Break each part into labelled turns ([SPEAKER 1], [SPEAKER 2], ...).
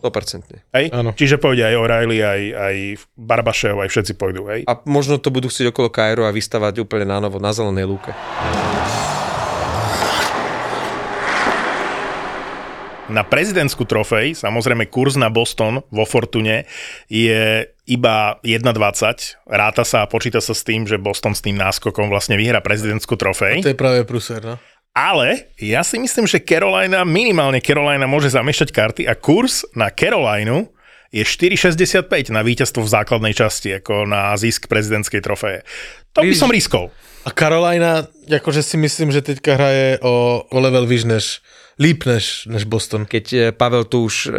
[SPEAKER 1] 100%.
[SPEAKER 2] Hej?
[SPEAKER 3] Áno.
[SPEAKER 2] Čiže pôjde aj O'Reilly, aj, aj Barbašev, aj všetci pôjdu, hej?
[SPEAKER 1] A možno to budú chcieť okolo Kairu a vystavať úplne na novo na zelenej lúke.
[SPEAKER 2] Na prezidentskú trofej, samozrejme kurz na Boston vo Fortune je iba 1,20. Ráta sa a počíta sa s tým, že Boston s tým náskokom vlastne vyhra prezidentskú trofej.
[SPEAKER 3] To je práve pruser, no.
[SPEAKER 2] Ale ja si myslím, že Carolina, minimálne Carolina môže zamiešať karty a kurz na Carolinu je 4,65 na víťazstvo v základnej časti, ako na zisk prezidentskej trofeje. To by som riskol.
[SPEAKER 3] A Carolina, akože si myslím, že teďka hraje o, o level vyš než, líp než, než Boston.
[SPEAKER 1] Keď e, Pavel tu už e,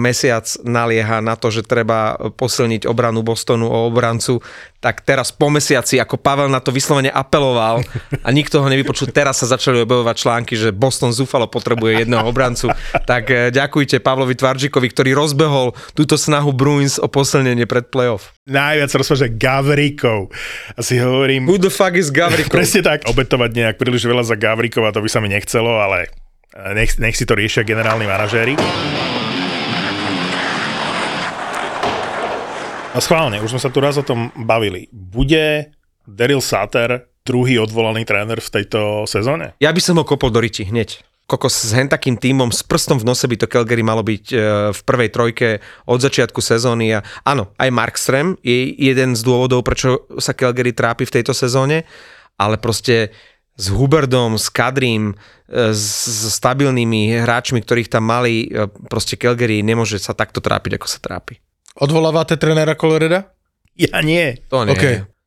[SPEAKER 1] mesiac nalieha na to, že treba posilniť obranu Bostonu o obrancu, tak teraz po mesiaci, ako Pavel na to vyslovene apeloval a nikto ho nevypočul, teraz sa začali objavovať články, že Boston zúfalo potrebuje jedného obrancu, tak e, ďakujte Pavlovi Tvarčíkovi, ktorý rozbehol túto snahu Bruins o posilnenie pred playoff.
[SPEAKER 2] Najviac rozpočet Gavrikov. Asi hovorím,
[SPEAKER 1] Who the fuck is Gavrikov?
[SPEAKER 2] presne tak, obetovať nejak príliš veľa za Gavrikov a to by sa mi nechcelo, ale nech, nech si to riešia generálni manažéri. A schválne, už sme sa tu raz o tom bavili. Bude Daryl Sutter druhý odvolaný tréner v tejto sezóne?
[SPEAKER 1] Ja by som ho kopol do riti hneď. Kokos s hen takým tímom, s prstom v nose by to Calgary malo byť e, v prvej trojke od začiatku sezóny. A áno, aj Markström je jeden z dôvodov, prečo sa Calgary trápi v tejto sezóne, ale proste s Huberdom, s Kadrím, e, s, stabilnými hráčmi, ktorých tam mali, e, proste Calgary nemôže sa takto trápiť, ako sa trápi.
[SPEAKER 3] Odvolávate trénera Coloreda?
[SPEAKER 2] Ja nie.
[SPEAKER 1] To nie.
[SPEAKER 3] OK.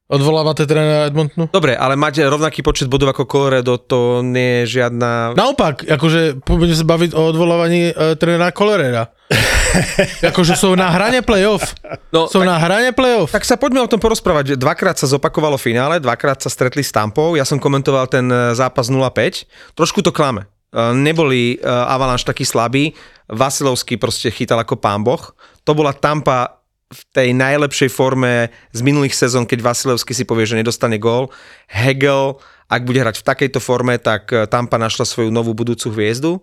[SPEAKER 3] Odvolávate trénera Edmontonu?
[SPEAKER 1] Dobre, ale mať rovnaký počet bodov ako Colorado, to nie je žiadna...
[SPEAKER 3] Naopak, akože poďme sa baviť o odvolávaní e, trénera Coloreda. akože sú na hrane playoff.
[SPEAKER 1] No,
[SPEAKER 3] Sú na hrane playoff.
[SPEAKER 1] Tak sa poďme o tom porozprávať. Dvakrát sa zopakovalo finále, dvakrát sa stretli s Tampou. Ja som komentoval ten e, zápas 0-5. Trošku to klame. E, Neboli e, Avalanche takí slabí. Vasilovský proste chytal ako pán boh. To bola Tampa v tej najlepšej forme z minulých sezón, keď Vasilevský si povie, že nedostane gól. Hegel, ak bude hrať v takejto forme, tak e, Tampa našla svoju novú budúcu hviezdu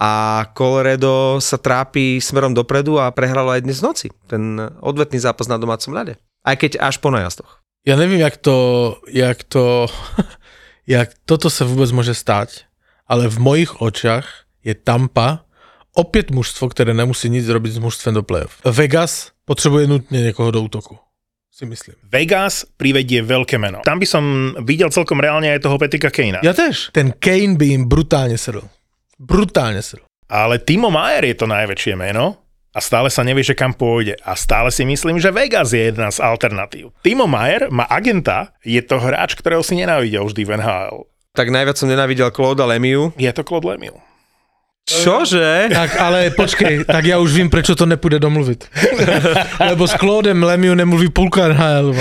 [SPEAKER 1] a Colorado sa trápi smerom dopredu a prehralo aj dnes v noci. Ten odvetný zápas na domácom ľade. Aj keď až po najazdoch.
[SPEAKER 3] Ja neviem, jak to, jak to, jak toto sa vôbec môže stať, ale v mojich očiach je Tampa opäť mužstvo, ktoré nemusí nic robiť s mužstvem do playoff. Vegas potrebuje nutne niekoho do útoku. Si myslím.
[SPEAKER 2] Vegas privedie veľké meno. Tam by som videl celkom reálne aj toho Petika Kejna.
[SPEAKER 3] Ja tiež. Ten Kane by im brutálne sedl. Brutálne sedl.
[SPEAKER 2] Ale Timo Mayer je to najväčšie meno a stále sa nevie, že kam pôjde. A stále si myslím, že Vegas je jedna z alternatív. Timo Mayer má agenta, je to hráč, ktorého si nenávidel vždy v NHL.
[SPEAKER 1] Tak najviac som nenávidel Claude Lemiu.
[SPEAKER 2] Je to Claude Lemieux.
[SPEAKER 1] Čože?
[SPEAKER 3] Tak ale počkej, tak ja už vím, prečo to nepůjde domluvit. Lebo s Claudem Lemiu nemluví půlka NHL.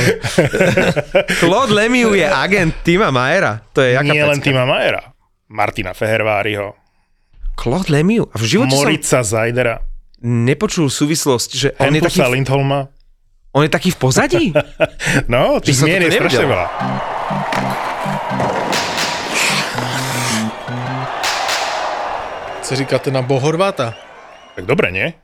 [SPEAKER 1] Claude Lemiu je agent Tima Majera. To je jaká
[SPEAKER 2] Nie len
[SPEAKER 1] pecka.
[SPEAKER 2] Tima Mayera. Martina Feherváriho,
[SPEAKER 1] Claude Lemiu. A v živote
[SPEAKER 2] Morica Zajdera,
[SPEAKER 1] som nepočul súvislosť, že on je, taký,
[SPEAKER 2] Lindholma.
[SPEAKER 1] on je taký v pozadí.
[SPEAKER 2] No, tých
[SPEAKER 1] toto
[SPEAKER 2] je strašne
[SPEAKER 1] nevedel.
[SPEAKER 3] Co říkáte na Bohorváta?
[SPEAKER 2] Tak dobre, nie?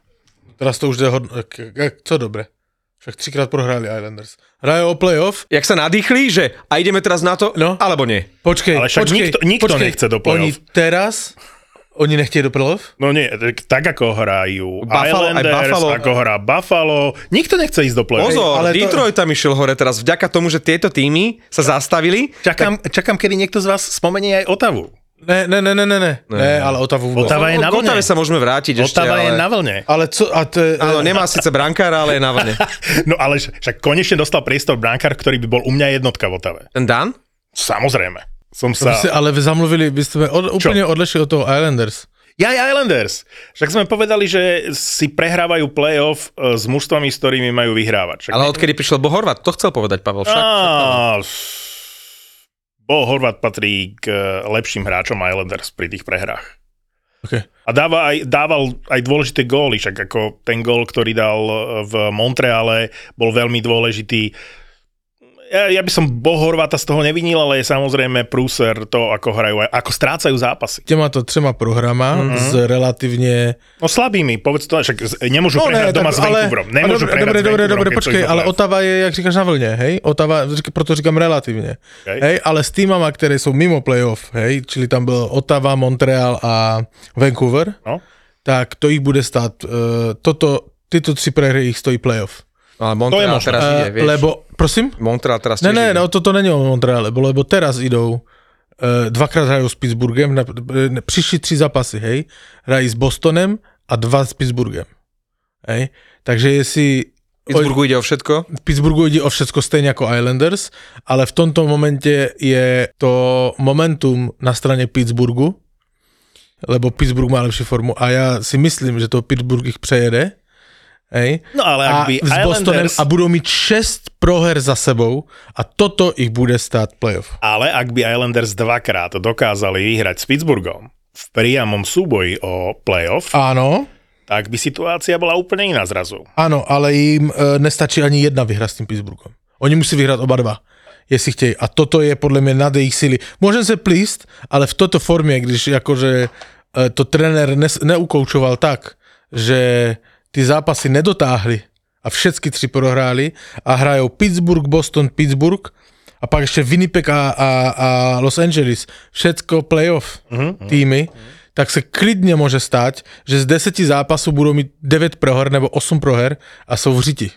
[SPEAKER 3] Teraz to už k- Co dobre? Však třikrát prohráli Islanders. Hrajú o playoff?
[SPEAKER 1] Jak sa nadýchli, že a ideme teraz na to,
[SPEAKER 3] No.
[SPEAKER 1] alebo nie.
[SPEAKER 3] Počkej,
[SPEAKER 2] Ale však
[SPEAKER 3] počkej,
[SPEAKER 2] nikto- nikto
[SPEAKER 3] počkej.
[SPEAKER 2] nechce do
[SPEAKER 3] Oni
[SPEAKER 2] playoff.
[SPEAKER 3] teraz... Oni nechtějí do playoff?
[SPEAKER 2] No nie, tak, tak ako hrajú
[SPEAKER 1] Buffalo-
[SPEAKER 2] Islanders,
[SPEAKER 1] Buffalo.
[SPEAKER 2] ako hrá Buffalo, nikto nechce ísť do play
[SPEAKER 1] Pozor,
[SPEAKER 3] ale to-
[SPEAKER 1] Detroit tam išiel hore teraz vďaka tomu, že tieto týmy sa zastavili.
[SPEAKER 2] Čakám, čakám, kedy niekto z vás spomenie aj Otavu.
[SPEAKER 3] Ne, ne, ne, ne, ne, ne, ne ale Otavu vôbec.
[SPEAKER 2] Otava je na vlne.
[SPEAKER 1] Otave sa môžeme vrátiť ešte,
[SPEAKER 2] Otava je
[SPEAKER 1] ale...
[SPEAKER 2] na vlne.
[SPEAKER 3] Ale co, a to je...
[SPEAKER 1] Áno, nemá síce brankára, ale je na vlne.
[SPEAKER 2] No ale však- konečne dostal priestor brankár, ktorý by bol u mňa jednotka v Otave.
[SPEAKER 1] Ten Dan?
[SPEAKER 2] Samozrejme. Som
[SPEAKER 3] Vy
[SPEAKER 2] sa...
[SPEAKER 3] ste, ale vy zamluvili, vy ste od, úplne odlešili od toho Islanders.
[SPEAKER 2] Ja aj Islanders. Však sme povedali, že si prehrávajú playoff e, s mužstvami, s ktorými majú vyhrávať. Však...
[SPEAKER 1] Ale odkedy prišiel Bo Horvat, to chcel povedať Pavel však.
[SPEAKER 2] Á, Bo Horvat patrí k e, lepším hráčom Islanders pri tých prehrách.
[SPEAKER 3] Okay.
[SPEAKER 2] A dáva aj, dával aj dôležité góly, však ako ten gól, ktorý dal e, v Montreale, bol veľmi dôležitý ja, ja by som Bohorvata z toho nevinil, ale je samozrejme prúser to, ako hrajú, ako strácajú zápasy.
[SPEAKER 3] Těma to třema programa mm-hmm. s relatívne...
[SPEAKER 2] No slabými, povedz to, však nemôžu no, prehrať ne, doma tak, s Vancouverom. Nemôžu
[SPEAKER 3] dobre, dobre, dobre, dobre, počkej, ale Otava je, jak říkáš, na vlne, hej? Otava, proto říkám relatívne. Okay. Hej, ale s týmama, ktoré sú mimo playoff, hej, čili tam byl Otava, Montreal a Vancouver,
[SPEAKER 2] no.
[SPEAKER 3] tak to ich bude stát, uh, toto, tyto tři prehry ich stojí playoff.
[SPEAKER 1] Ale Montreal teraz uh, ide, vieš.
[SPEAKER 3] Lebo, prosím?
[SPEAKER 1] Montreal teraz
[SPEAKER 3] Ne, ne, no toto není o Montreale, lebo, lebo teraz idou, uh, dvakrát hrajú s Pittsburghem, na, ne, přišli tři zápasy, hej, hrají s Bostonem a dva s Pittsburghem, hej, takže jestli
[SPEAKER 1] v Pittsburghu ide o všetko?
[SPEAKER 3] V Pittsburghu ide o všetko stejne ako Islanders, ale v tomto momente je to momentum na strane Pittsburghu, lebo Pittsburgh má lepšiu formu a ja si myslím, že to Pittsburgh ich prejede Hej?
[SPEAKER 2] No ale ak by
[SPEAKER 3] a, s Bostonem a budú mať 6 proher za sebou a toto ich bude stáť playoff.
[SPEAKER 2] Ale ak by Islanders dvakrát dokázali vyhrať s Pittsburghom v priamom súboji o playoff,
[SPEAKER 3] Áno,
[SPEAKER 2] tak by situácia bola úplne iná zrazu.
[SPEAKER 3] áno, ale im e, nestačí ani jedna vyhra s tým Pittsburghom. Oni musí vyhrať oba dva jestli chtějí. A toto je podle mě nad jejich síly. Môžem se plíst, ale v toto formě, když akože to trenér neukoučoval tak, že ty zápasy nedotáhli a všetky tři prohráli a hrajú Pittsburgh, Boston, Pittsburgh a pak ešte Winnipeg a, a, a Los Angeles, všetko playoff uh-huh, týmy, tak sa klidne môže stať, že z 10 zápasov budú mít 9 proher nebo 8 proher a sú v řiti.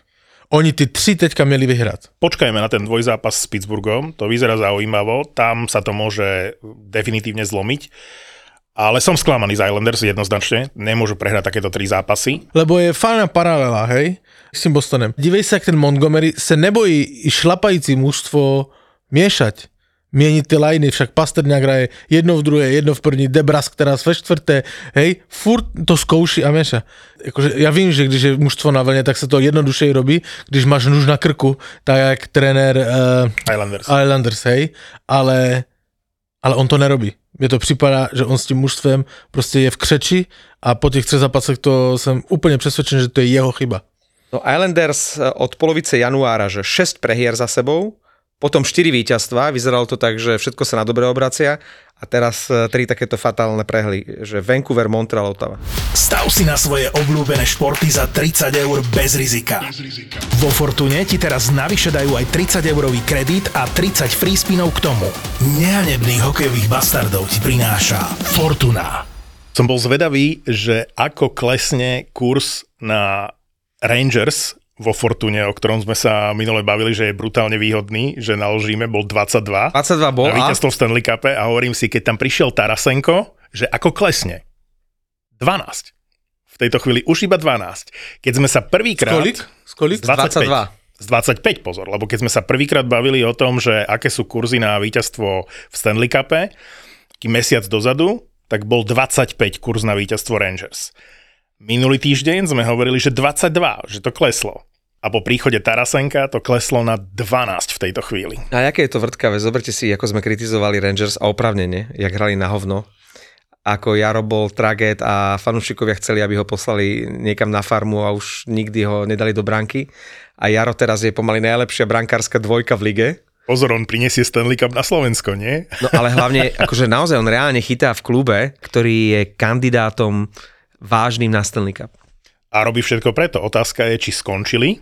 [SPEAKER 3] Oni ty tři teďka mieli vyhrať.
[SPEAKER 2] Počkajme na ten dvojzápas s Pittsburghom, to vyzerá zaujímavo, tam sa to môže definitívne zlomiť. Ale som sklamaný z Islanders jednoznačne. Nemôžu prehrať takéto tri zápasy.
[SPEAKER 3] Lebo je fajná paralela, hej? S tým Bostonem. Dívej sa, ten Montgomery se nebojí šlapající mužstvo miešať mieniť tie lajny, však Pasterňák hraje jedno v druhé, jedno v první, Debras, ktorá ve štvrté, hej, furt to skouší a mieša. Akože, ja vím, že když je mužstvo na vlne, tak sa to jednodušej robí, když máš nůž na krku, tak jak trenér uh,
[SPEAKER 2] Islanders.
[SPEAKER 3] Islanders, hej, ale, ale on to nerobí. Mně to připadá, že on s tím mužstvem prostě je v křeči a po těch třech zápasech to jsem úplně přesvědčen, že to je jeho chyba.
[SPEAKER 1] No Islanders eh, od polovice januára, že 6 prehier za sebou, potom 4 víťazstva, vyzeralo to tak, že všetko sa na dobre obracia a teraz e, tri takéto fatálne prehly, že Vancouver, Montreal, Ottawa.
[SPEAKER 4] Stav si na svoje obľúbené športy za 30 eur bez rizika. Bez rizika. Vo Fortune ti teraz navyše dajú aj 30 eurový kredit a 30 free spinov k tomu. Nehanebných hokejových bastardov ti prináša Fortuna.
[SPEAKER 2] Som bol zvedavý, že ako klesne kurz na Rangers vo Fortune, o ktorom sme sa minule bavili, že je brutálne výhodný, že naložíme, bol 22.
[SPEAKER 1] 22 bol.
[SPEAKER 2] Na víťazstvo v Stanley Cupe a hovorím si, keď tam prišiel Tarasenko, že ako klesne. 12. V tejto chvíli už iba 12. Keď sme sa prvýkrát...
[SPEAKER 3] Skolik? Skolik?
[SPEAKER 2] 25. 22 z 25 pozor, lebo keď sme sa prvýkrát bavili o tom, že aké sú kurzy na víťazstvo v Stanley Cupe, mesiac dozadu, tak bol 25 kurz na víťazstvo Rangers. Minulý týždeň sme hovorili, že 22, že to kleslo. A po príchode Tarasenka to kleslo na 12 v tejto chvíli.
[SPEAKER 1] A aké je to vrtkavé? Zoberte si, ako sme kritizovali Rangers a opravnene, jak hrali na hovno. Ako Jaro bol traget a fanúšikovia chceli, aby ho poslali niekam na farmu a už nikdy ho nedali do branky. A Jaro teraz je pomaly najlepšia brankárska dvojka v lige.
[SPEAKER 2] Pozor, on prinesie Stanley Cup na Slovensko, nie?
[SPEAKER 1] No ale hlavne, akože naozaj on reálne chytá v klube, ktorý je kandidátom vážnym na Stanley Cup.
[SPEAKER 2] A robí všetko preto. Otázka je, či skončili,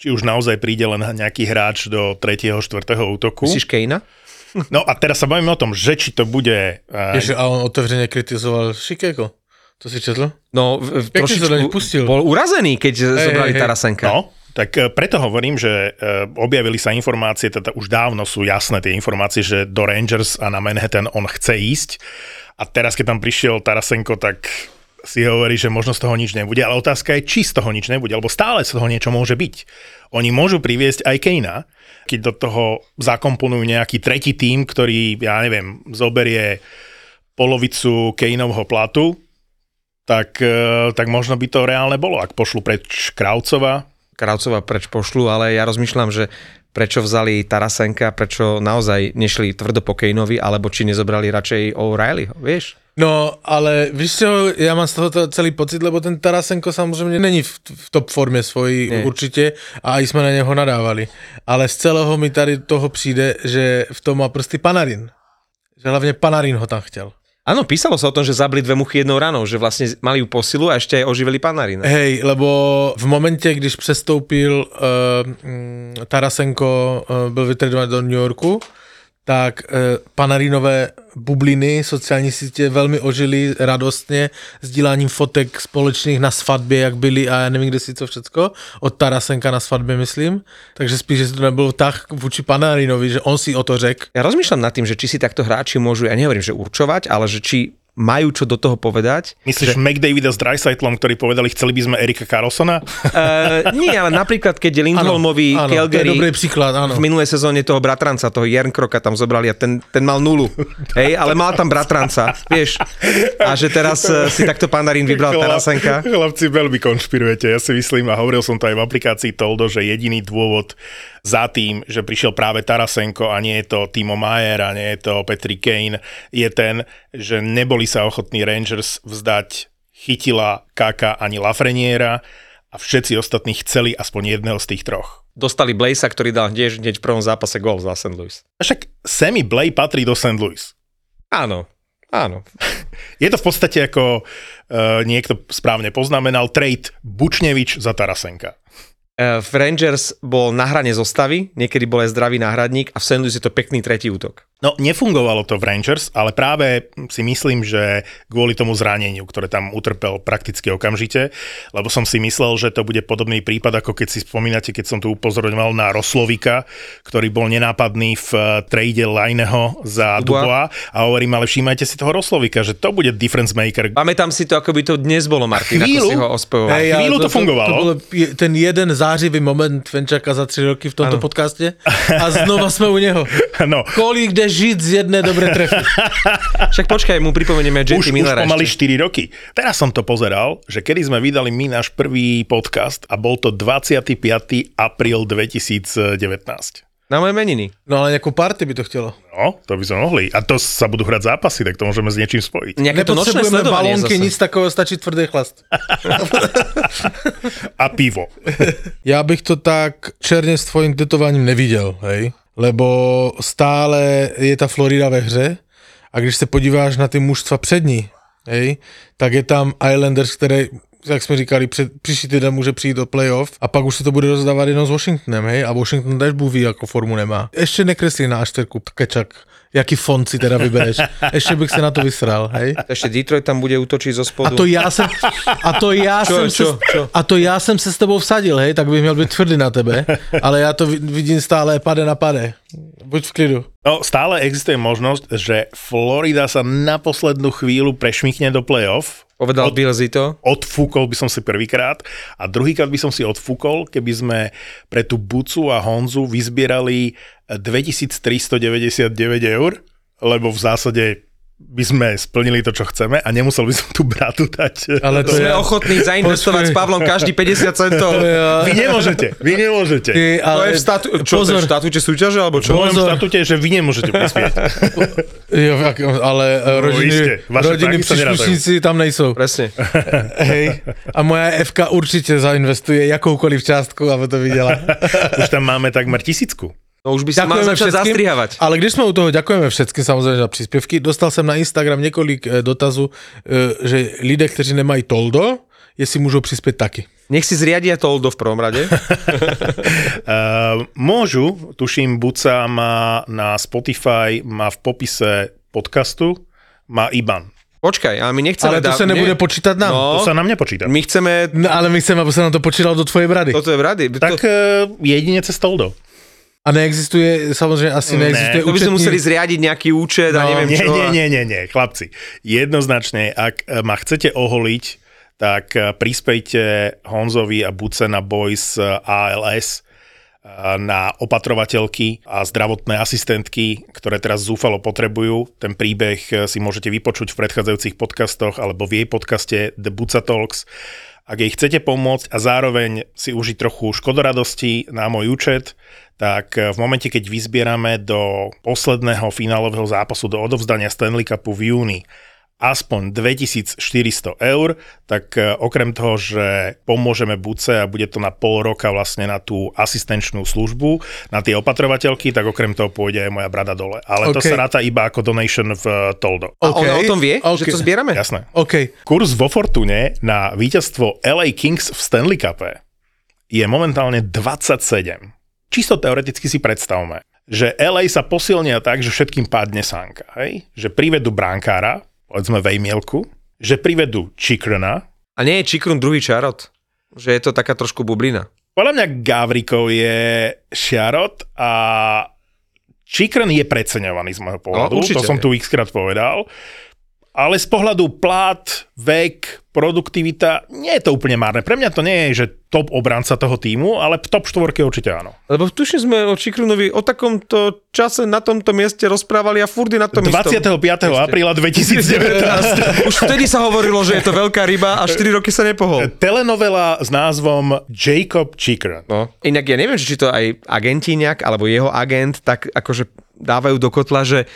[SPEAKER 2] či už naozaj príde len nejaký hráč do 3. 4. útoku.
[SPEAKER 1] Myslíš Kejna?
[SPEAKER 2] No a teraz sa bavíme o tom, že či to bude...
[SPEAKER 3] Uh... Ježi, a on otevřene kritizoval Šikeko. To si četl?
[SPEAKER 1] No, v, trošičku pustil. bol urazený, keď hey, zobrali hey, Tarasenka.
[SPEAKER 2] No, tak e, preto hovorím, že e, objavili sa informácie, teda už dávno sú jasné tie informácie, že do Rangers a na Manhattan on chce ísť. A teraz, keď tam prišiel Tarasenko, tak si hovorí, že možno z toho nič nebude, ale otázka je, či z toho nič nebude, lebo stále z toho niečo môže byť. Oni môžu priviesť aj Kejna, keď do toho zakomponujú nejaký tretí tým, ktorý, ja neviem, zoberie polovicu Kejnovho platu, tak, e, tak možno by to reálne bolo, ak pošlu preč Kraucova.
[SPEAKER 1] Kravcova preč pošlu, ale ja rozmýšľam, že prečo vzali Tarasenka, prečo naozaj nešli tvrdo po Kaneovi, alebo či nezobrali radšej O'Reillyho, vieš?
[SPEAKER 3] No, ale víš čo, ja mám z toho celý pocit, lebo ten Tarasenko samozrejme není v, v top forme svojí
[SPEAKER 1] Nie.
[SPEAKER 3] určite a aj sme na neho nadávali. Ale z celého mi tady toho přijde, že v tom má prsty Panarin. Že hlavne Panarin ho tam chtěl.
[SPEAKER 1] Áno, písalo sa o tom, že zabili dve muchy jednou ranou, že vlastne mali ju posilu a ešte aj oživili Panarina.
[SPEAKER 3] Hej, lebo v momentě, když přestoupil uh, Tarasenko, uh, byl vytradovaný do New Yorku, tak uh, Panarinové bubliny, sociální sítě velmi ožily radostně sdíláním fotek společných na svatbě, jak byli a já nevím, kde si co všecko, od Tarasenka na svatbě, myslím. Takže spíš, že to nebyl tak vůči Panarinovi, že on si o to řekl.
[SPEAKER 1] Ja rozmýšľam nad tým, že či si takto hráči môžu, ja nehovorím, že určovať, ale že či majú čo do toho povedať.
[SPEAKER 2] Myslíš že... McDavida s Dreisaitlom, ktorí povedali, chceli by sme Erika Carlsona?
[SPEAKER 1] Uh, nie, ale napríklad, keď je Lindholmovi
[SPEAKER 3] áno, to je
[SPEAKER 1] Calgary
[SPEAKER 3] dobrý příklad, áno.
[SPEAKER 1] v minulej sezóne toho bratranca, toho Jernkroka tam zobrali a ten, ten mal nulu. Hej, ale mal tam bratranca, vieš. A že teraz eh, si takto Panarin vybral Tarasenka.
[SPEAKER 2] Chlapci, veľmi konšpirujete. Ja si myslím, a hovoril som to aj v aplikácii Toldo, že jediný dôvod za tým, že prišiel práve Tarasenko a nie je to Timo Mayer a nie je to Petri Kane, je ten, že neboli sa ochotní Rangers vzdať chytila Kaka ani Lafreniera a všetci ostatní chceli aspoň jedného z tých troch.
[SPEAKER 1] Dostali Blazea, ktorý dal hneď, hneď v prvom zápase gol za St. Louis.
[SPEAKER 2] A Však Sammy Blay patrí do St. Louis.
[SPEAKER 1] Áno, áno.
[SPEAKER 2] Je to v podstate ako uh, niekto správne poznamenal, trade Bučnevič za Tarasenka.
[SPEAKER 1] V Rangers bol na hrane zostavy, niekedy bol aj zdravý náhradník a v St. Louis je to pekný tretí útok.
[SPEAKER 2] No, nefungovalo to v Rangers, ale práve si myslím, že kvôli tomu zraneniu, ktoré tam utrpel prakticky okamžite, lebo som si myslel, že to bude podobný prípad, ako keď si spomínate, keď som tu upozorňoval na Roslovika, ktorý bol nenápadný v eh, trade Lajneho za
[SPEAKER 1] Dubois.
[SPEAKER 2] Dubois a hovorím, ale všímajte si toho Roslovika, že to bude difference maker.
[SPEAKER 1] Pamätám si to, ako by to dnes bolo, Martin, ako
[SPEAKER 2] Chvíľu.
[SPEAKER 1] si ho ospevoval.
[SPEAKER 3] Ale
[SPEAKER 2] chvíľu to fungovalo.
[SPEAKER 3] To, to je- ten jeden zářivý moment Venčaka za tři roky v tomto
[SPEAKER 1] Ano.
[SPEAKER 3] podcastě a znova jsme u něho.
[SPEAKER 2] No,
[SPEAKER 3] Kolik jde žít z jedné dobré trefy.
[SPEAKER 1] Však počkaj, mu pripomenieme JT
[SPEAKER 2] už, už
[SPEAKER 1] Millera
[SPEAKER 2] pomaly
[SPEAKER 1] ešte.
[SPEAKER 2] 4 roky. Teraz som to pozeral, že kedy sme vydali my náš prvý podcast a bol to 25. apríl 2019.
[SPEAKER 1] Na moje meniny.
[SPEAKER 3] No ale nějakou party by to chtělo.
[SPEAKER 2] No, to by sme mohli. A to sa budú hrať zápasy, tak to môžeme s niečím spojiť.
[SPEAKER 1] Nejaké to nočné
[SPEAKER 3] balónky,
[SPEAKER 1] zase.
[SPEAKER 3] nic takového, stačí tvrdý chlast.
[SPEAKER 2] A pivo.
[SPEAKER 3] Já bych to tak černě s tvojím tetováním neviděl, hej? Lebo stále je ta Florida ve hře a když se podíváš na ty mužstva před ní, hej, tak je tam Islanders, které jak jsme říkali, před, příští týden může přijít do playoff a pak už se to bude rozdávat jenom s Washingtonem, hej, a Washington tež Bůh ví, jako formu nemá. Ještě nekreslí na ašterku kečak, jaký fond si teda vybereš. Ještě bych se na to vysral, hej.
[SPEAKER 1] Ešte Detroit tam bude útočiť zo
[SPEAKER 3] A
[SPEAKER 1] spodu.
[SPEAKER 3] to já jsem, a to já
[SPEAKER 1] Čo,
[SPEAKER 3] jsem
[SPEAKER 1] čo,
[SPEAKER 3] se,
[SPEAKER 1] čo?
[SPEAKER 3] a to já jsem se s tebou vsadil, hej, tak bych měl být tvrdý na tebe, ale já to vid- vidím stále pade na pade. Buď v klidu.
[SPEAKER 2] No, stále existuje možnosť, že Florida sa na poslednú chvíľu prešmichne do playoff.
[SPEAKER 1] Povedal
[SPEAKER 2] Od-
[SPEAKER 1] Bill Zito.
[SPEAKER 2] Odfúkol by som si prvýkrát a druhýkrát by som si odfúkol, keby sme pre tú Bucu a Honzu vyzbierali 2399 eur, lebo v zásade by sme splnili to, čo chceme a nemusel by som tú bratu dať.
[SPEAKER 3] Ale to
[SPEAKER 1] Sme
[SPEAKER 3] je,
[SPEAKER 1] ochotní zainvestovať s
[SPEAKER 3] Počkej.
[SPEAKER 1] Pavlom každý 50 centov.
[SPEAKER 2] Vy nemôžete, vy nemôžete.
[SPEAKER 3] ty,
[SPEAKER 1] To
[SPEAKER 3] ale,
[SPEAKER 1] je v, statu- čo, to je
[SPEAKER 3] pozor,
[SPEAKER 1] v štatúte súťaže, alebo
[SPEAKER 2] V
[SPEAKER 1] čo?
[SPEAKER 3] Pozor.
[SPEAKER 2] štatúte je, že vy nemôžete prispieť.
[SPEAKER 3] jo, ale no, rodiny,
[SPEAKER 2] iste, vaše
[SPEAKER 3] rodiny příslušníci tam nejsou.
[SPEAKER 1] Presne.
[SPEAKER 3] Hej. A moja FK určitě zainvestuje jakoukoliv částku, aby to viděla.
[SPEAKER 2] Už tam máme takmer tisícku.
[SPEAKER 1] No už by si mal začať zastrihávať.
[SPEAKER 3] Ale když jsme u toho, děkujeme všetkým samozřejmě za příspěvky. Dostal jsem na Instagram několik eh, dotazů, eh, že lidé, kteří nemají toldo, jestli můžou přispět taky.
[SPEAKER 1] Nech si zriadia Toldo v prvom rade.
[SPEAKER 2] Uh, môžu, tuším, Buca má na Spotify, má v popise podcastu, má IBAN.
[SPEAKER 1] Počkaj, ale my nechceme...
[SPEAKER 3] Ale to
[SPEAKER 1] dá-
[SPEAKER 3] se nebude
[SPEAKER 1] ne-
[SPEAKER 3] počítat nám.
[SPEAKER 1] No,
[SPEAKER 2] To sa nám nepočíta.
[SPEAKER 1] my chceme...
[SPEAKER 3] No, ale my chceme, aby se nám to počítalo do tvojej brady.
[SPEAKER 1] Toto je v rady.
[SPEAKER 2] Tak
[SPEAKER 1] to,
[SPEAKER 2] jedine cez Toldo.
[SPEAKER 3] A neexistuje, samozřejmě asi
[SPEAKER 2] Ne,
[SPEAKER 3] neexistuje
[SPEAKER 1] to by sme museli zriadiť nejaký účet a
[SPEAKER 3] No,
[SPEAKER 1] neviem
[SPEAKER 2] Nie,
[SPEAKER 1] čo.
[SPEAKER 2] nie,
[SPEAKER 1] a-
[SPEAKER 2] nie, nie, nie, chlapci. Jednoznačne, ak e, ma chcete oholiť, tak e, prispejte Honzovi a Buce na Boys e, ALS na opatrovateľky a zdravotné asistentky, ktoré teraz zúfalo potrebujú. Ten príbeh si môžete vypočuť v predchádzajúcich podcastoch alebo v jej podcaste The Buca Talks. Ak jej chcete pomôcť a zároveň si užiť trochu škodoradosti na môj účet, tak v momente, keď vyzbierame do posledného finálového zápasu do odovzdania Stanley Cupu v júni aspoň 2400 eur, tak e, okrem toho, že pomôžeme Buce a bude to na pol roka vlastne na tú asistenčnú službu, na tie opatrovateľky, tak okrem toho pôjde aj moja brada dole. Ale okay. to
[SPEAKER 3] Okay.
[SPEAKER 2] sa ráta iba ako donation v e, Toldo.
[SPEAKER 1] A ona
[SPEAKER 3] OK,
[SPEAKER 1] o tom vie,
[SPEAKER 3] OK.
[SPEAKER 1] že to zbierame?
[SPEAKER 2] Jasné.
[SPEAKER 3] OK,
[SPEAKER 2] Kurs vo Fortune na víťazstvo LA Kings v Stanley Cupe je momentálne 27. Čisto teoreticky si predstavme, že LA sa posilnia tak, že všetkým padne sánka. Hej? Že privedú bránkára, povedzme Vejmielku, že privedú Chikrona,
[SPEAKER 1] A nie je Čikrun druhý čarot? Že je to taká trošku bublina.
[SPEAKER 2] podľa mňa Gavrikov je Šiarot a Chikren je preceňovaný z môjho pohľadu,
[SPEAKER 1] No,
[SPEAKER 2] to som
[SPEAKER 1] je.
[SPEAKER 2] tu x krát povedal. Ale z pohľadu plat, vek, produktivita, nie je to úplne márne. Pre mňa to nie je, že top obranca toho týmu, ale top štvorky určite áno.
[SPEAKER 1] Lebo tuším sme o Čikrunovi o takomto čase na tomto mieste rozprávali a furt je na tom
[SPEAKER 2] 25.
[SPEAKER 1] istom.
[SPEAKER 2] apríla 2019
[SPEAKER 1] Už vtedy sa hovorilo, že je to veľká ryba a 4 roky sa nepohol.
[SPEAKER 2] telenovela s názvom Jacob Chikren.
[SPEAKER 1] No. Inak ja neviem, či to aj agenti nejak, alebo jeho agent, tak akože dávajú do kotla, že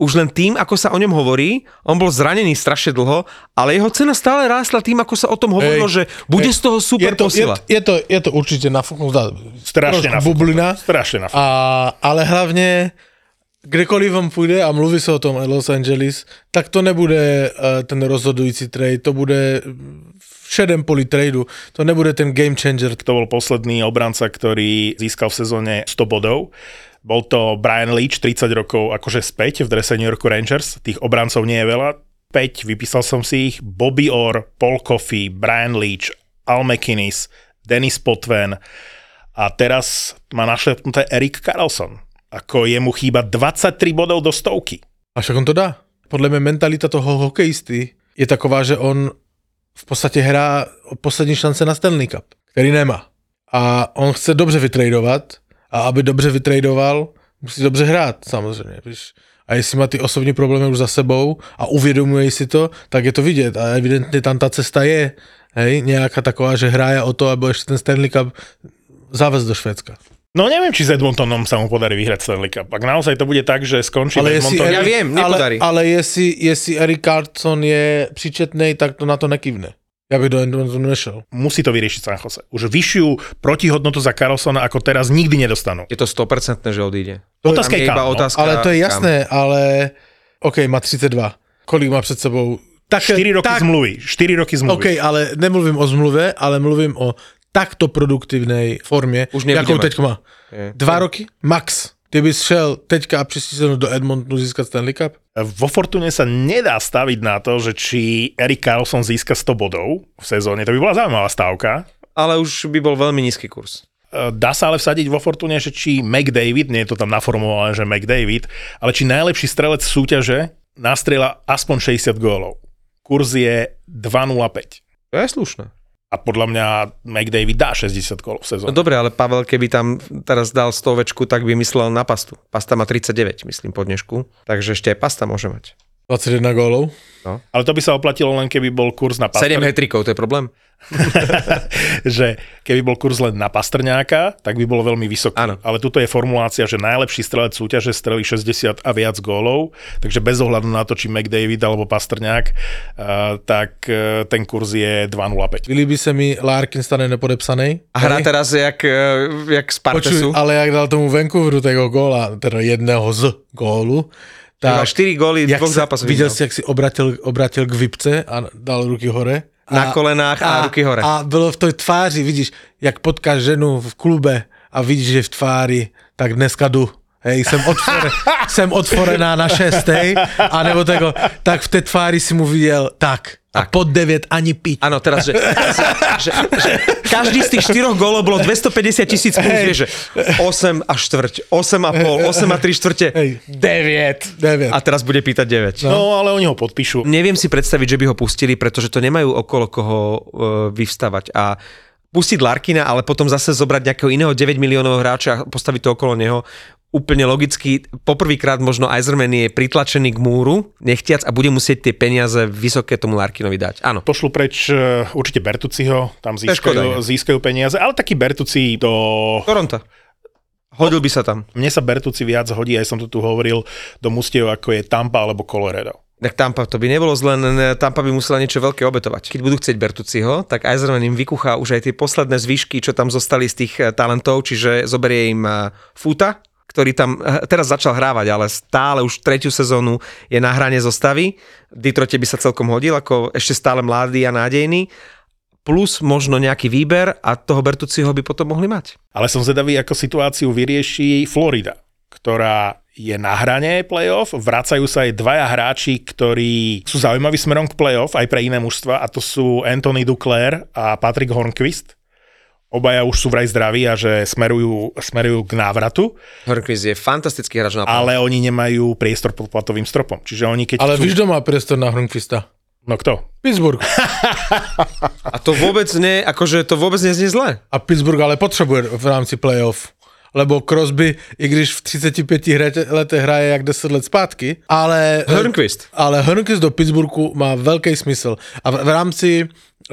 [SPEAKER 1] už len tým, ako sa o ňom hovorí, on bol zranený strašne dlho, ale jeho cena stále rástla tým, ako sa o tom hovorilo,
[SPEAKER 3] Hej,
[SPEAKER 1] že bude
[SPEAKER 3] hej,
[SPEAKER 1] z toho super
[SPEAKER 3] je to, je,
[SPEAKER 1] posila.
[SPEAKER 3] je, to, je to určite nafúknutá
[SPEAKER 2] Strašne
[SPEAKER 3] trošku
[SPEAKER 2] nafúknutá.
[SPEAKER 3] bublina,
[SPEAKER 2] Strašne nafúknutá.
[SPEAKER 3] a, ale hlavne kdekoliv on půjde a mluví se o tom Los Angeles, tak to nebude uh, ten rozhodující trade, to bude v šedém poli tradu, to nebude ten game changer.
[SPEAKER 2] To bol posledný obranca, ktorý získal v sezóne 100 bodov. Bol to Brian Leach, 30 rokov akože späť v drese New York Rangers. Tých obrancov nie je veľa. 5, vypísal som si ich. Bobby Orr, Paul Coffey, Brian Leach, Al McInnes, Dennis Potven a teraz má našlepnuté Erik Carlson. Ako jemu chýba 23 bodov do stovky.
[SPEAKER 3] A však on to dá. Podle mě mentalita toho hokejisty je taková, že on v podstatě hrá o poslední šance na Stanley Cup, který nemá. A on chce dobře vytradovat a aby dobře vytradoval, musí dobře hrát samozřejmě. Víš. A jestli má ty osobní problémy už za sebou a uvědomuje si to, tak je to vidět. A evidentně tam ta cesta je. Hej, nějaká taková, že hraje o to, aby ještě ten Stanley Cup zavez do Švédska.
[SPEAKER 2] No neviem, či s Edmontonom sa mu podarí vyhrať Stanley Cup. Ak naozaj to bude tak, že skončí
[SPEAKER 3] Ale jestli,
[SPEAKER 2] Edmontone...
[SPEAKER 1] Ja viem,
[SPEAKER 3] ale,
[SPEAKER 1] nepodarí.
[SPEAKER 3] ale jestli, jestli Eric Carlson je příčetnej, tak to na to nekývne. Já bych do Edmontonu nešel.
[SPEAKER 2] musí to vyriešiť San Jose. Už vyššiu protihodnotu za Carlsona ako teraz nikdy nedostanú.
[SPEAKER 1] Je to 100% že odíde.
[SPEAKER 2] Otázka
[SPEAKER 1] Tam
[SPEAKER 2] je
[SPEAKER 1] je iba
[SPEAKER 2] kam, no.
[SPEAKER 1] otázka,
[SPEAKER 3] Ale to je
[SPEAKER 1] kam.
[SPEAKER 3] jasné, ale OK, má 32. Kolik má před sebou? Tak,
[SPEAKER 2] 4 roky
[SPEAKER 3] tak,
[SPEAKER 2] zmluvy. 4 roky zmluvy.
[SPEAKER 3] OK, ale nemluvím o zmluve, ale mluvím o takto produktivnej formě,
[SPEAKER 1] Už
[SPEAKER 3] jakou teď má.
[SPEAKER 1] Je.
[SPEAKER 3] Dva roky? Max. Ty bys šel teďka sezónu do Edmontonu získat Stanley Cup?
[SPEAKER 2] Vo Fortune sa nedá staviť na to, že či Erik Carlson získa 100 bodov v sezóne. To by bola zaujímavá stávka.
[SPEAKER 1] Ale už by bol veľmi nízky kurz.
[SPEAKER 2] E, Dá sa ale vsadiť vo Fortune, že či McDavid, nie je to tam naformulované, že McDavid, ale či najlepší strelec súťaže nastrieľa aspoň 60 gólov. Kurz je 2,05.
[SPEAKER 1] To je slušné.
[SPEAKER 2] A podľa mňa McDavid dá 60 gólov v
[SPEAKER 1] No
[SPEAKER 2] sezóne.
[SPEAKER 1] dobre, ale Pavel, keby tam teraz dal stovečku, tak by myslel na pastu. Pasta má 39, myslím, po dnešku. Takže ešte aj pasta môže mať.
[SPEAKER 3] 21 gólov.
[SPEAKER 2] Ale to by sa oplatilo len keby bol kurz na
[SPEAKER 1] 7
[SPEAKER 2] Pastrňáka,
[SPEAKER 1] hetrikov, to je problém?
[SPEAKER 2] že keby bol kurz len na Pastrňáka, tak by bolo veľmi vysoký.
[SPEAKER 1] Áno.
[SPEAKER 2] Ale tuto je formulácia, že najlepší strelec súťaže strelí 60 a viac gólov, takže bez ohľadu na to, či McDavid alebo Pastrňák, uh, tak uh, ten kurz je 2,05.
[SPEAKER 3] Líbí se mi Larkin stane nepodepsaný.
[SPEAKER 1] A hrá
[SPEAKER 3] Hej.
[SPEAKER 1] teraz jak, eh, jak z Partesu.
[SPEAKER 3] Počuj, ale jak dal tomu Vancouveru tego góla, teda jedného z gólu, tak
[SPEAKER 1] 4 góly dvoch
[SPEAKER 3] sa, viděl
[SPEAKER 1] vyhral.
[SPEAKER 3] si, jak si obratil, obratil k Vipce a dal ruky hore?
[SPEAKER 1] Na kolenách a ruky hore.
[SPEAKER 3] A bylo v tej tváři, vidíš, jak potkáš ženu v klube a vidíš, že v tváři, tak dneska jdu. Hej, jsem, otvore, jsem otvorená na šestej, anebo tego, tak v té tváři si mu viděl, tak, a
[SPEAKER 1] Tak.
[SPEAKER 3] pod 9 ani piť.
[SPEAKER 1] Áno, teraz, že, že, že každý z tých štyroch gólov bolo 250 tisíc plus, vieš, že 8 a štvrť, 8 a pol, 8 a 3 štvrte,
[SPEAKER 3] Hej.
[SPEAKER 1] 9.
[SPEAKER 3] 9.
[SPEAKER 1] A teraz bude pýtať 9.
[SPEAKER 2] No, ale oni ho podpíšu.
[SPEAKER 1] Neviem si predstaviť, že by ho pustili, pretože to nemajú okolo koho uh, vyvstávať. A pustiť Larkina, ale potom zase zobrať nejakého iného 9 miliónového hráča a postaviť to okolo neho. Úplne logicky, poprvýkrát možno Eiserman je pritlačený k múru, nechtiac a bude musieť tie peniaze vysoké tomu Larkinovi dať. Áno.
[SPEAKER 2] Pošlu preč e, určite Bertuciho, tam získajú, získajú peniaze, ale taký Bertuci do...
[SPEAKER 1] Toronto. Hodil by sa tam.
[SPEAKER 2] Mne sa Bertuci viac hodí, aj som to tu hovoril, do mustiev ako je Tampa alebo Colorado.
[SPEAKER 1] Tak Tampa to by nebolo zle, len Tampa by musela niečo veľké obetovať. Keď budú chcieť Bertuciho, tak Eiserman im vykuchá už aj tie posledné zvyšky, čo tam zostali z tých eh, talentov, čiže zoberie im Futa, ktorý tam eh, teraz začal hrávať, ale stále už tretiu sezónu je na hrane zostavy. Detroite by sa celkom hodil, ako ešte stále mladý a nádejný plus možno nejaký výber a toho Bertuciho by potom mohli mať.
[SPEAKER 2] Ale som zvedavý, ako situáciu vyrieši Florida, ktorá je na hrane playoff, vracajú sa aj dvaja hráči, ktorí sú zaujímaví smerom k playoff, aj pre iné mužstva, a to sú Anthony Duclair a Patrick Hornquist. Obaja už sú vraj zdraví a že smerujú, smerujú k návratu.
[SPEAKER 1] Hornquist je fantastický hráč na
[SPEAKER 2] Ale oni nemajú priestor pod platovým stropom. Čiže oni keď
[SPEAKER 3] Ale
[SPEAKER 2] chcú...
[SPEAKER 3] víš, kto má priestor na Hornquista?
[SPEAKER 2] No kto?
[SPEAKER 3] Pittsburgh.
[SPEAKER 1] A to vôbec nie, akože to vôbec neznie zle.
[SPEAKER 3] A Pittsburgh ale potřebuje v rámci playoff lebo Crosby, i když v 35 letech hraje jak 10 let zpátky, ale...
[SPEAKER 1] Hörnquist.
[SPEAKER 3] Ale Hörnquist do Pittsburghu má veľký smysl. A v, v rámci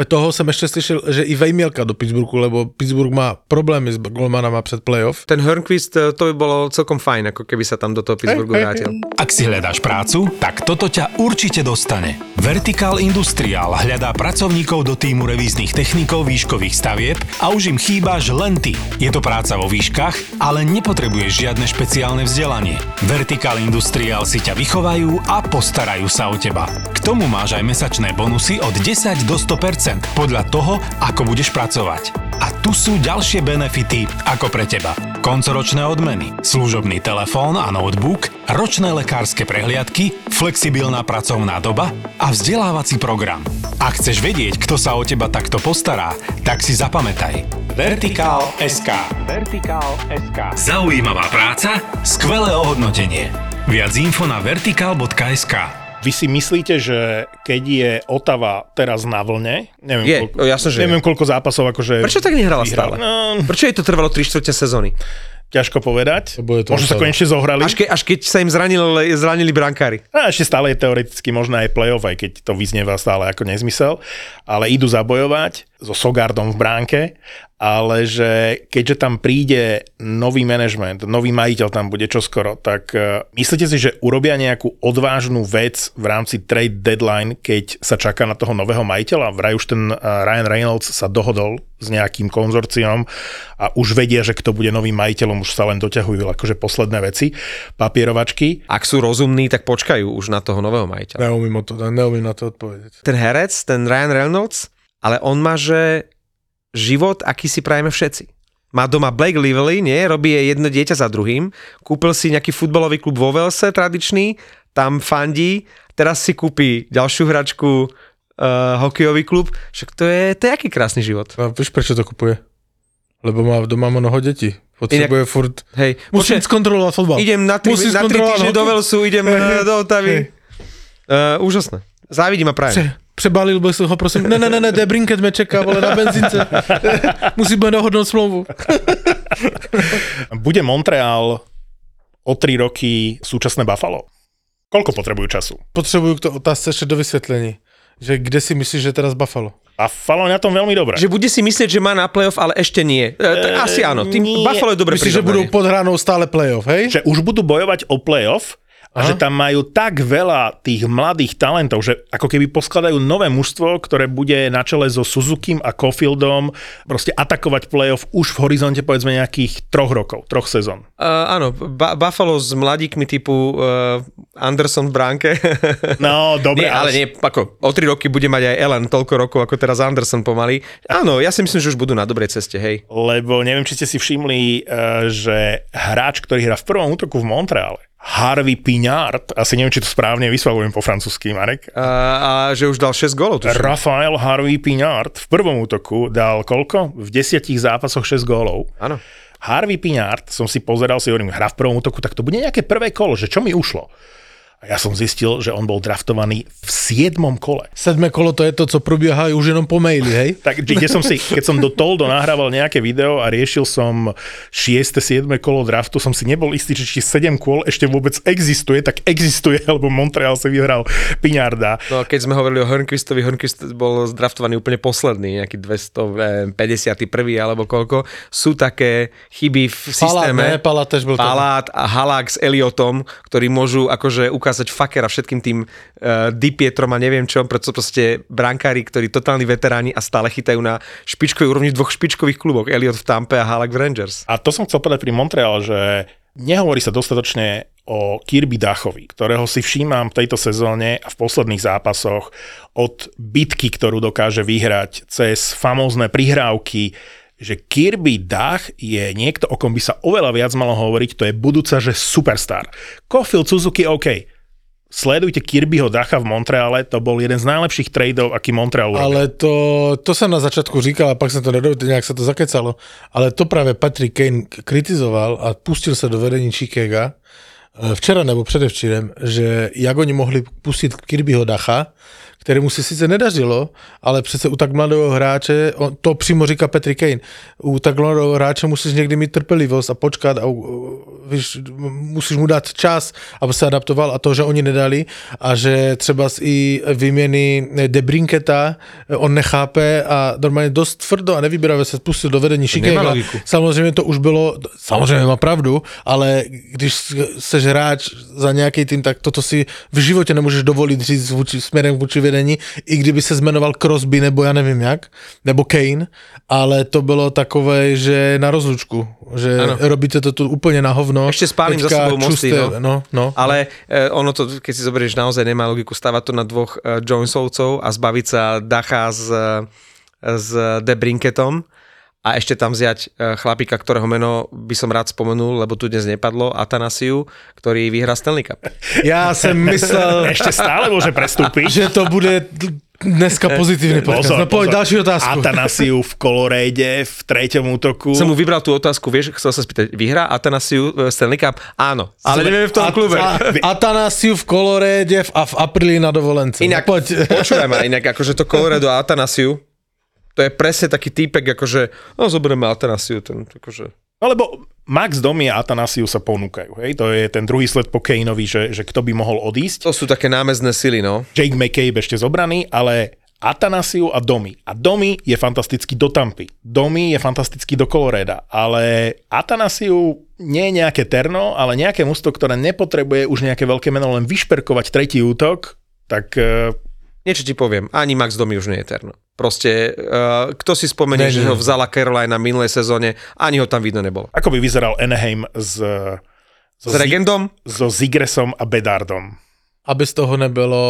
[SPEAKER 3] toho som ešte slyšel, že i Vejmielka do Pittsburghu, lebo Pittsburgh má problémy s golmanama před playoff.
[SPEAKER 1] Ten Hörnquist, to by bolo celkom fajn, ako keby sa tam do toho Pittsburghu hey, vrátil. Hey,
[SPEAKER 5] hey. Ak si hľadáš prácu, tak toto ťa určite dostane. Vertical Industrial hľadá pracovníkov do týmu revíznych technikov výškových stavieb a už im chýbaš len ty. Je to práca vo výškach, ale nepotrebuješ žiadne špeciálne vzdelanie. Vertical Industrial si ťa vychovajú a postarajú sa o teba. K tomu máš aj mesačné bonusy od 10 do 100% podľa toho, ako budeš pracovať. A tu sú ďalšie benefity ako pre teba. Koncoročné odmeny, služobný telefón a notebook, ročné lekárske prehliadky, flexibilná pracovná doba a vzdelávací program. Ak chceš vedieť, kto sa o teba takto postará, tak si zapamätaj. Vertikál SK. Vertikál SK. Zaujímavá práca, skvelé ohodnotenie. Viac info na vertikál.sk.
[SPEAKER 2] Vy si myslíte, že keď je Otava teraz na vlne, neviem,
[SPEAKER 1] je,
[SPEAKER 2] koľko,
[SPEAKER 1] jasno, že
[SPEAKER 2] neviem je. koľko zápasov akože
[SPEAKER 1] Prečo tak nehrala vyhrala? stále? No, Prečo jej to trvalo 3 čtvrte sezóny?
[SPEAKER 2] ťažko povedať.
[SPEAKER 3] To
[SPEAKER 2] Možno sa konečne zohrali.
[SPEAKER 1] Až, ke, až keď sa im zranili, zranili brankári.
[SPEAKER 2] A ešte stále je teoreticky možné aj play-off, aj keď to vyznieva stále ako nezmysel. Ale idú zabojovať so Sogardom v bránke ale že keďže tam príde nový manažment, nový majiteľ tam bude čoskoro, tak uh, myslíte si, že urobia nejakú odvážnu vec v rámci trade deadline, keď sa čaká na toho nového majiteľa? Vraj už ten uh, Ryan Reynolds sa dohodol s nejakým konzorciom a už vedia, že kto bude novým majiteľom, už sa len doťahujú akože posledné veci, papierovačky.
[SPEAKER 1] Ak sú rozumní, tak počkajú už na toho nového majiteľa.
[SPEAKER 3] Neumím, to, neumím na to odpovedať.
[SPEAKER 1] Ten herec, ten Ryan Reynolds, ale on má, že život, aký si prajeme všetci. Má doma Blake Lively, nie? Robí jedno dieťa za druhým. Kúpil si nejaký futbalový klub vo Velse tradičný, tam fandí, teraz si kúpi ďalšiu hračku, uh, hokejový klub. Však to je, to je aký krásny život.
[SPEAKER 3] A vieš, prečo to kupuje? Lebo má doma mnoho detí. Potrebuje Inak, furt...
[SPEAKER 1] Hej,
[SPEAKER 3] musím skontrolovať fotbal.
[SPEAKER 1] Idem na tri, na tri týždne do Velsu, idem hey, do Otavy. Hey. Uh, úžasné. Závidím a prajem.
[SPEAKER 3] Přebalil bych ho, prosím. Ne, ne, ne, ne, Debrinket mě čeká, vole, na benzince. Musíme dohodnout smlouvu.
[SPEAKER 2] Bude Montreal o tri roky súčasné Buffalo? Koľko potrebujú času?
[SPEAKER 3] Potrebujú k to otázce ešte do vysvetlení. Že kde si myslíš, že teraz Buffalo?
[SPEAKER 2] Buffalo je na tom veľmi dobre.
[SPEAKER 1] Že bude si myslieť, že má na playoff, ale ešte nie. E, asi áno. Tým nie. Buffalo je dobre
[SPEAKER 3] Myslíš, že budú pod hranou stále playoff, hej?
[SPEAKER 2] Že už budú bojovať o playoff, a že tam majú tak veľa tých mladých talentov, že ako keby poskladajú nové mužstvo, ktoré bude na čele so Suzukim a Cofieldom proste atakovať playoff už v horizonte povedzme nejakých troch rokov, troch sezón.
[SPEAKER 1] Uh, áno, ba- Buffalo s mladíkmi typu uh, Anderson v bránke.
[SPEAKER 2] No, dobre.
[SPEAKER 1] nie, ale nie, ako o tri roky bude mať aj Ellen toľko rokov, ako teraz Anderson pomaly. Áno, ja si myslím, že už budú na dobrej ceste, hej.
[SPEAKER 2] Lebo neviem, či ste si všimli, uh, že hráč, ktorý hrá v prvom útoku v Montreale, Harvey Pignard, asi neviem, či to správne vyslovujem po francúzsky, Marek.
[SPEAKER 1] A, a že už dal 6 gólov.
[SPEAKER 2] Rafael Harvey Pignard v prvom útoku dal koľko? V desiatich zápasoch 6 gólov.
[SPEAKER 1] Áno.
[SPEAKER 2] Harvey Pignard, som si pozeral, si hovorím, hra v prvom útoku, tak to bude nejaké prvé kolo, že čo mi ušlo? A ja som zistil, že on bol draftovaný v 7. kole.
[SPEAKER 3] Sedme kolo to je to, co probieha už jenom po maili, hej?
[SPEAKER 2] Tak kde som si, keď som do Toldo nahrával nejaké video a riešil som 6. 7. kolo draftu, som si nebol istý, že či 7 kôl ešte vôbec existuje, tak existuje, lebo Montreal si vyhral Piňarda.
[SPEAKER 1] No keď sme hovorili o Hörnquistovi, Hörnquist bol zdraftovaný úplne posledný, nejaký 251. alebo koľko. Sú také chyby v
[SPEAKER 3] Palát,
[SPEAKER 1] systéme.
[SPEAKER 3] ne? Palát tež bol.
[SPEAKER 1] Palát a Halák s Eliotom, ktorí môžu akože ukázať fakera všetkým tým uh, Dipietrom a neviem čo, preto proste brankári, ktorí totálni veteráni a stále chytajú na špičkovej úrovni dvoch špičkových kluboch. Eliot v Tampe a Halak v Rangers.
[SPEAKER 2] A to som chcel povedať pri Montreal, že nehovorí sa dostatočne o Kirby Dachovi, ktorého si všímam v tejto sezóne a v posledných zápasoch od bitky, ktorú dokáže vyhrať cez famózne prihrávky, že Kirby Dach je niekto, o kom by sa oveľa viac malo hovoriť, to je budúca, že superstar. Kofil Suzuki, OK. Sledujte Kirbyho Dacha v Montreale, to bol jeden z najlepších tradeov, aký Montreal urobil.
[SPEAKER 3] Ale to, to sa na začiatku říkal a pak sa to nedovedel, nejak sa to zakecalo. Ale to práve Patrick Kane kritizoval a pustil sa do vedení Chicaga eh, včera nebo předevčírem, že jak oni mohli pustit Kirbyho Dacha, kterému se sice nedařilo, ale přece u tak mladého hráče, on, to přímo říká Petri Kane, u tak mladého hráče musíš někdy mít trpělivost a počkat a víš, musíš mu dát čas, aby se adaptoval a to, že oni nedali a že třeba z i výměny Debrinketa on nechápe a normálně dost tvrdo a nevybíravě se spustil do vedení
[SPEAKER 1] logiku.
[SPEAKER 3] Samozřejmě to už bylo, samozřejmě má pravdu, ale když seš hráč za nějaký tým, tak toto si v životě nemůžeš dovolit říct vůči, směrem vůči vedení, i kdyby se zmenoval Crosby nebo já nevím jak, nebo Kane, ale to bylo takové, že na rozlučku, že
[SPEAKER 1] Ano.
[SPEAKER 3] robíte to tu úplně na hovno.
[SPEAKER 1] Ešte spálim za sebou mosty, no.
[SPEAKER 3] no, no.
[SPEAKER 1] Ale e, ono to, keď si zoberieš, naozaj nemá logiku stavať to na dvoch e, Jonesovcov a zbaviť sa Dacha s, e, s Debrinketom a ešte tam vziať e, chlapíka, ktorého meno by som rád spomenul, lebo tu dnes nepadlo, Atanasiu, ktorý vyhrá Stanley Cup.
[SPEAKER 3] Já jsem myslel,
[SPEAKER 2] Ešte stále môže prestúpiť.
[SPEAKER 3] že to bude dneska pozitívny podcast. No poď ďalšiu otázku.
[SPEAKER 2] Atanasiu v Colorade v treťom útoku.
[SPEAKER 1] Som mu vybral tú otázku, vieš, chcel sa spýtať, vyhrá Atanasiu e, Stanley Cup? Áno, ale neviem v tom
[SPEAKER 3] At-
[SPEAKER 1] klube.
[SPEAKER 3] a- Atanasiu v Koloréde v- a v apríli na dovolence.
[SPEAKER 1] Inak,
[SPEAKER 3] No, poď.
[SPEAKER 1] počúvaj ma, inak akože to Colorado a Atanasiu, to je presne taký týpek, akože, no zoberieme Atanasiu, ten, akože,
[SPEAKER 2] Alebo Max Domi a Atanasiu sa ponúkajú. Hej? To je ten druhý sled po Kaneovi, že, že kto by mohol odísť.
[SPEAKER 1] to sú také námezné sily, no.
[SPEAKER 2] Jake McCabe ešte zobraný, ale Atanasiu a Domi. A Domi je fantastický do Tampy. Domi je fantastický do Coloreda, ale Atanasiu nie je nejaké terno, ale nejaké musto, ktoré nepotrebuje už nejaké veľké meno, len vyšperkovať tretí útok, tak eh,
[SPEAKER 1] Niečo ti poviem, ani Max Domi už nie je terno. Proste, uh, kto si spomenie,
[SPEAKER 3] Ne,
[SPEAKER 1] že ho vzala Carolina minulej sezóne, ani ho tam vidno nebolo.
[SPEAKER 2] ako by vyzeral Anaheim s, so,
[SPEAKER 1] S Regendom?
[SPEAKER 2] so Zigresom a Bedardom.
[SPEAKER 3] Aby z toho nebylo,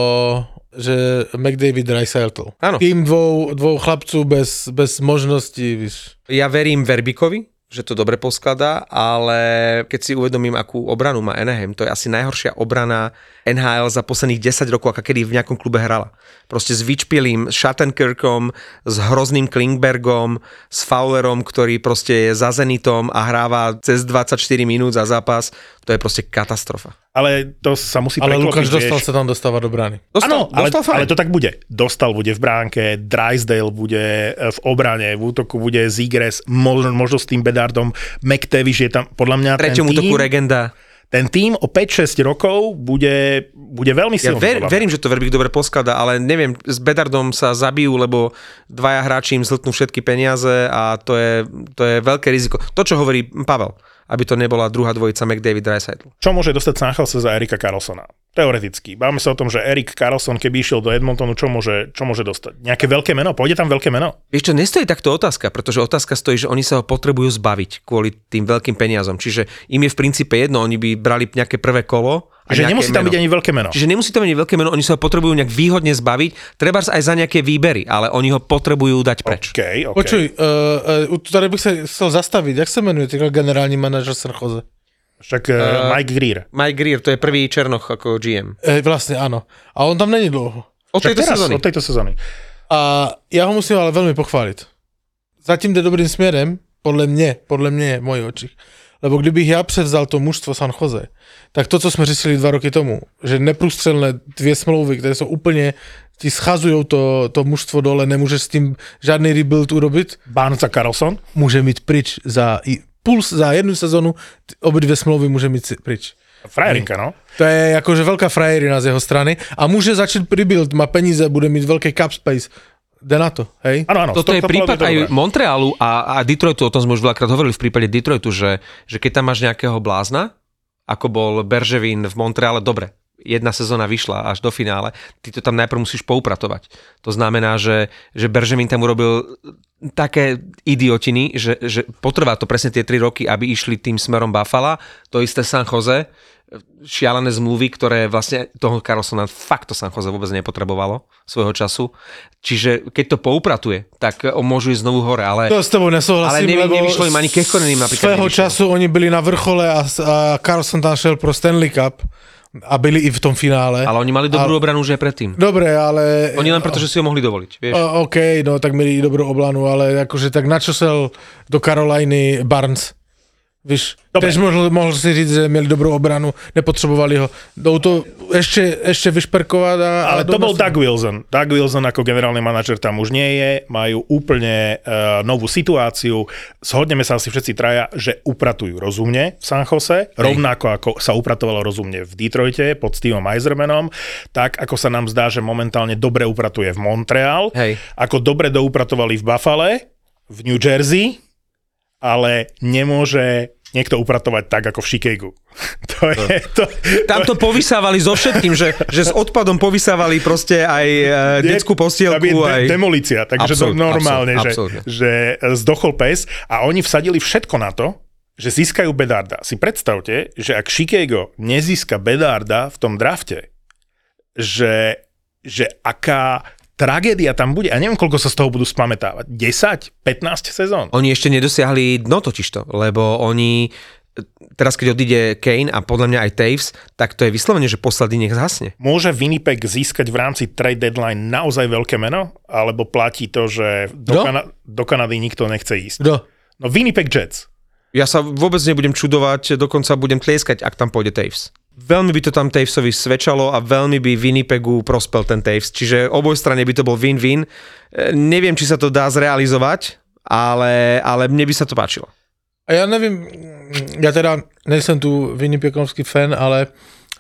[SPEAKER 3] že McDavid Dreisaitl.
[SPEAKER 1] Áno.
[SPEAKER 3] Tým dvou, dvou chlapců bez, bez možností, víš.
[SPEAKER 1] Ja verím Verbikovi, že to dobre poskladá, ale keď si uvedomím, akú obranu má Anaheim, to je asi najhoršia obrana NHL za posledných 10 rokov, aká kedy v nejakom klube hrala. Proste s Vyčpilým, s Shattenkirkom, s hrozným Klingbergom, s Fowlerom, ktorý proste je za Zenitom a hráva cez 24 minút za zápas, to je proste katastrofa.
[SPEAKER 2] Ale to sa musí
[SPEAKER 3] Ale Lukáš dostal sa tam dostávať do brány.
[SPEAKER 2] Áno, ale,
[SPEAKER 1] dostal fajn.
[SPEAKER 2] ale to tak bude. Dostal bude v bránke, Drysdale bude e, v obrane, v útoku bude Zigres, možno, možno s tým Bedardom, McTavish je tam, podľa mňa ten
[SPEAKER 1] Treťom útoku
[SPEAKER 2] tým,
[SPEAKER 1] Regenda.
[SPEAKER 2] ten tým o 5-6 rokov bude, bude veľmi
[SPEAKER 1] Ja
[SPEAKER 2] silný.
[SPEAKER 1] ver,
[SPEAKER 2] podľa mňa.
[SPEAKER 1] verím, že to Verbik dobre poskladá, ale neviem, s Bedardom sa zabijú, lebo dvaja hráči im zhltnú všetky peniaze a to je, to je veľké riziko. To, čo hovorí Pavel, aby to nebola druhá dvojica McDavid Dreisaitl.
[SPEAKER 2] Čo môže dostať San Jose za Erika Carlsona? Teoreticky. Báme sa o tom, že Erik Carlson, keby išiel do Edmontonu, čo môže, čo môže dostať? Nejaké veľké meno? Pôjde tam veľké meno?
[SPEAKER 1] Vieš čo, nestojí takto otázka, pretože otázka stojí, že oni sa ho potrebujú zbaviť kvôli tým veľkým peniazom. Čiže im je v princípe jedno, oni by brali nejaké prvé kolo. a
[SPEAKER 2] Že nemusí tam
[SPEAKER 1] meno.
[SPEAKER 2] byť ani veľké meno.
[SPEAKER 1] Čiže nemusí to byť veľké meno, oni sa ho potrebujú nejak výhodne zbaviť, treba aj za nejaké výbery, ale oni ho potrebujú dať preč.
[SPEAKER 2] OK, OK.
[SPEAKER 3] Počuj, uh, uh, tady bych sa chcel zastaviť. Jak sa menuje ten generální manažer San Jose?
[SPEAKER 2] Však uh, Mike Greer.
[SPEAKER 1] Mike Greer, to je prvý Černoch ako GM.
[SPEAKER 3] E, vlastne áno. A on tam není dlouho.
[SPEAKER 1] Od
[SPEAKER 2] Však
[SPEAKER 1] tejto
[SPEAKER 2] teraz,
[SPEAKER 1] sezóny.
[SPEAKER 2] od tejto sezóny.
[SPEAKER 3] A já ho musím ale velmi pochválit. Zatím jde dobrým směrem, podle mě, podle mě, v mojich očích. Lebo kdybych já převzal to mužstvo San Jose, tak to, co jsme řešili dva roky tomu, že neprůstřelné dvě smlouvy, které jsou úplně, ti schazují to, to mužstvo dole, nemůže s tím žádný rebuild urobit,
[SPEAKER 2] Barnes a Carlson?
[SPEAKER 3] může mít pryč za puls za jednu obě dvě smlouvy může mít pryč.
[SPEAKER 2] Frajerinka, no.
[SPEAKER 3] To je jakože velká frajerina z jeho strany a může začít rebuild, má peníze, bude mít velký cap space. Jde na to, hej?
[SPEAKER 2] Áno, áno.
[SPEAKER 6] Toto je prípad aj
[SPEAKER 2] dobré.
[SPEAKER 6] Montrealu a, a Detroitu, o tom sme už veľakrát hovorili v prípade Detroitu, že, že keď tam máš nejakého blázna, ako bol Berževín v Montreale, dobre, jedna sezóna vyšla až do finále, ty to tam najprv musíš poupratovať. To znamená, že, že Berževín tam urobil také idiotiny, že, že potrvá to presne tie 3 roky, aby išli tým smerom Buffalo, to isté San Jose, šialené zmluvy, ktoré vlastne toho Carlsona fakt to San Jose vôbec nepotrebovalo svojho času. Čiže keď to poupratuje, tak on môžu ísť znovu hore, ale...
[SPEAKER 3] To s tebou nesouhlasím,
[SPEAKER 6] Ale nevy-
[SPEAKER 3] lebo
[SPEAKER 6] nevyšlo im ani Kekkonenim napríklad
[SPEAKER 3] Svého
[SPEAKER 6] nevyšlo.
[SPEAKER 3] času oni byli na vrchole a, a Carlson tam šel pro Stanley Cup a byli i v tom finále.
[SPEAKER 6] Ale oni mali dobrú obranu už aj predtým.
[SPEAKER 3] Dobre, ale...
[SPEAKER 6] Oni len preto, že si ho mohli dovoliť, vieš.
[SPEAKER 3] O, OK, no tak mieli dobrú oblanu, ale akože tak načo sel do Caroliny Barnes? Víš,
[SPEAKER 2] Dobre.
[SPEAKER 3] tež mohl, mohl si říct, že měli dobrou obranu, nepotřebovali ho. Jdou to ešte, ešte vyšperkovať a...
[SPEAKER 2] Ale to
[SPEAKER 3] jdou
[SPEAKER 2] bol Doug Wilson. Doug Wilson ako generálny manažer tam už nie je, majú úplne uh, novú situáciu. Shodneme sa asi všetci traja, že upratujú rozumne v San Jose, rovnako ako sa upratovalo rozumne v Detroite pod Steveom Eisermanom, tak ako sa nám zdá, že momentálne dobre upratuje v Montreal,
[SPEAKER 6] Hej.
[SPEAKER 2] ako dobre doupratovali v Buffale, v New Jersey, ale nemôže niekto upratovať tak ako v Chicagu. to je... To,
[SPEAKER 1] Tam to povysávali so všetkým, že, že s odpadom povysávali proste aj e, detskú
[SPEAKER 2] Tam je
[SPEAKER 1] postielku,
[SPEAKER 2] de-
[SPEAKER 1] aj...
[SPEAKER 2] demolícia, takže to
[SPEAKER 1] Absolút,
[SPEAKER 2] normálne,
[SPEAKER 1] absolútne.
[SPEAKER 2] že, že zdochol pes a oni vsadili všetko na to, že získajú Bedarda. Si predstavte, že ak Chicago nezíska Bedarda v tom drafte, že, že aká tragédia tam bude. A neviem, koľko sa z toho budú spamätávať. 10? 15 sezón?
[SPEAKER 1] Oni ešte nedosiahli dno totižto, lebo oni teraz keď odíde Kane a podľa mňa aj Taves, tak to je vyslovene, že posledný nech zhasne.
[SPEAKER 2] Môže Winnipeg získať v rámci trade deadline naozaj veľké meno? Alebo platí to, že do,
[SPEAKER 3] Kto?
[SPEAKER 2] Kana- do Kanady nikto nechce ísť?
[SPEAKER 3] Kdo?
[SPEAKER 2] No Winnipeg Jets.
[SPEAKER 1] Ja sa vôbec nebudem čudovať, dokonca budem tlieskať, ak tam pôjde Taves. Veľmi by to tam Tavesovi svedčalo a veľmi by Winnipegu prospel ten Taves. Čiže oboj strane by to bol win-win. E, Neviem, či sa to dá zrealizovať, ale, ale mne by sa to páčilo.
[SPEAKER 3] A já nevím, já teda nejsem tu Winnipegovský fan, ale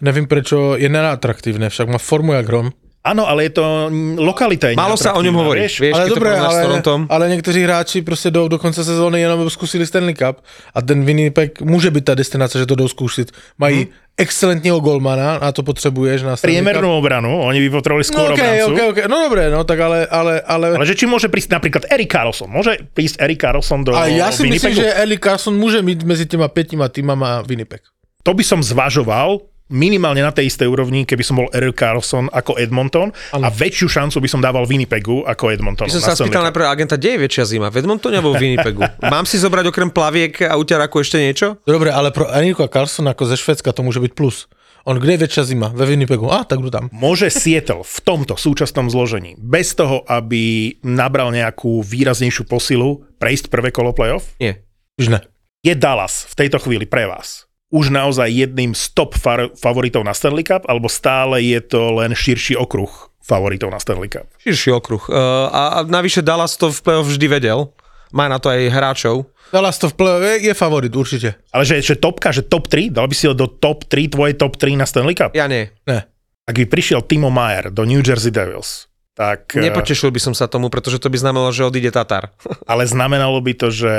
[SPEAKER 3] nevím, prečo je neatraktivné, však má formu jak hrom.
[SPEAKER 2] Áno, ale je to mm, lokalita. je
[SPEAKER 1] Málo sa o ňom
[SPEAKER 2] neatraktívna,
[SPEAKER 1] hovorí.
[SPEAKER 2] Vieš?
[SPEAKER 1] Vieš,
[SPEAKER 3] ale dobré, ale,
[SPEAKER 1] Torontom.
[SPEAKER 3] ale někteří hráči prostě jdou do konce sezóny jenom aby zkusili Stanley Cup a ten Winnipeg může být ta destinace, že to jdou zkusit. Mají hmm. excelentního golmana a to potřebuješ na Cup.
[SPEAKER 2] obranu, oni by potrebovali
[SPEAKER 3] No
[SPEAKER 2] skôr
[SPEAKER 3] okay,
[SPEAKER 2] obrancu.
[SPEAKER 3] okay, okay, no dobré, no tak ale, ale, ale,
[SPEAKER 2] Ale že či môže prísť napríklad Erik Carlson? Môže prísť Erik Carlson do
[SPEAKER 3] ale já si myslím,
[SPEAKER 2] Winnipegu?
[SPEAKER 3] že Eli Carson může mít mezi těma pětima týmama Winnipeg.
[SPEAKER 2] To by som zvažoval minimálne na tej istej úrovni, keby som bol Erik Carlson ako Edmonton a väčšiu šancu by som dával Winnipegu ako Edmonton.
[SPEAKER 1] By som sa spýtal najprv agenta, kde je väčšia zima? V Edmontone alebo v Winnipegu? Mám si zobrať okrem plaviek a uťaraku ešte niečo?
[SPEAKER 3] Dobre, ale pro Erika Carlsona ako ze Švedska to môže byť plus. On kde je väčšia zima? Ve Winnipegu. A, tak tam.
[SPEAKER 2] Môže Seattle v tomto súčasnom zložení, bez toho, aby nabral nejakú výraznejšiu posilu, prejsť prvé kolo playoff?
[SPEAKER 1] Nie.
[SPEAKER 3] Už ne.
[SPEAKER 2] Je Dallas v tejto chvíli pre vás už naozaj jedným z top far- favoritov na Stanley Cup, alebo stále je to len širší okruh favoritov na Stanley Cup?
[SPEAKER 1] Širší okruh. Uh, a, a navyše Dallas to v play-off vždy vedel. Má na to aj hráčov.
[SPEAKER 3] Dallas to v play- je, je favorit, určite.
[SPEAKER 2] Ale že, že topka, že top 3, dal by si ho do top 3, tvoje top 3 na Stanley Cup?
[SPEAKER 1] Ja nie.
[SPEAKER 3] Ne.
[SPEAKER 2] Ak by prišiel Timo Mayer do New Jersey Devils, tak... eh,
[SPEAKER 1] Nepotešil by som sa tomu, pretože to by znamenalo, že odíde Tatar.
[SPEAKER 2] Ale znamenalo by to, že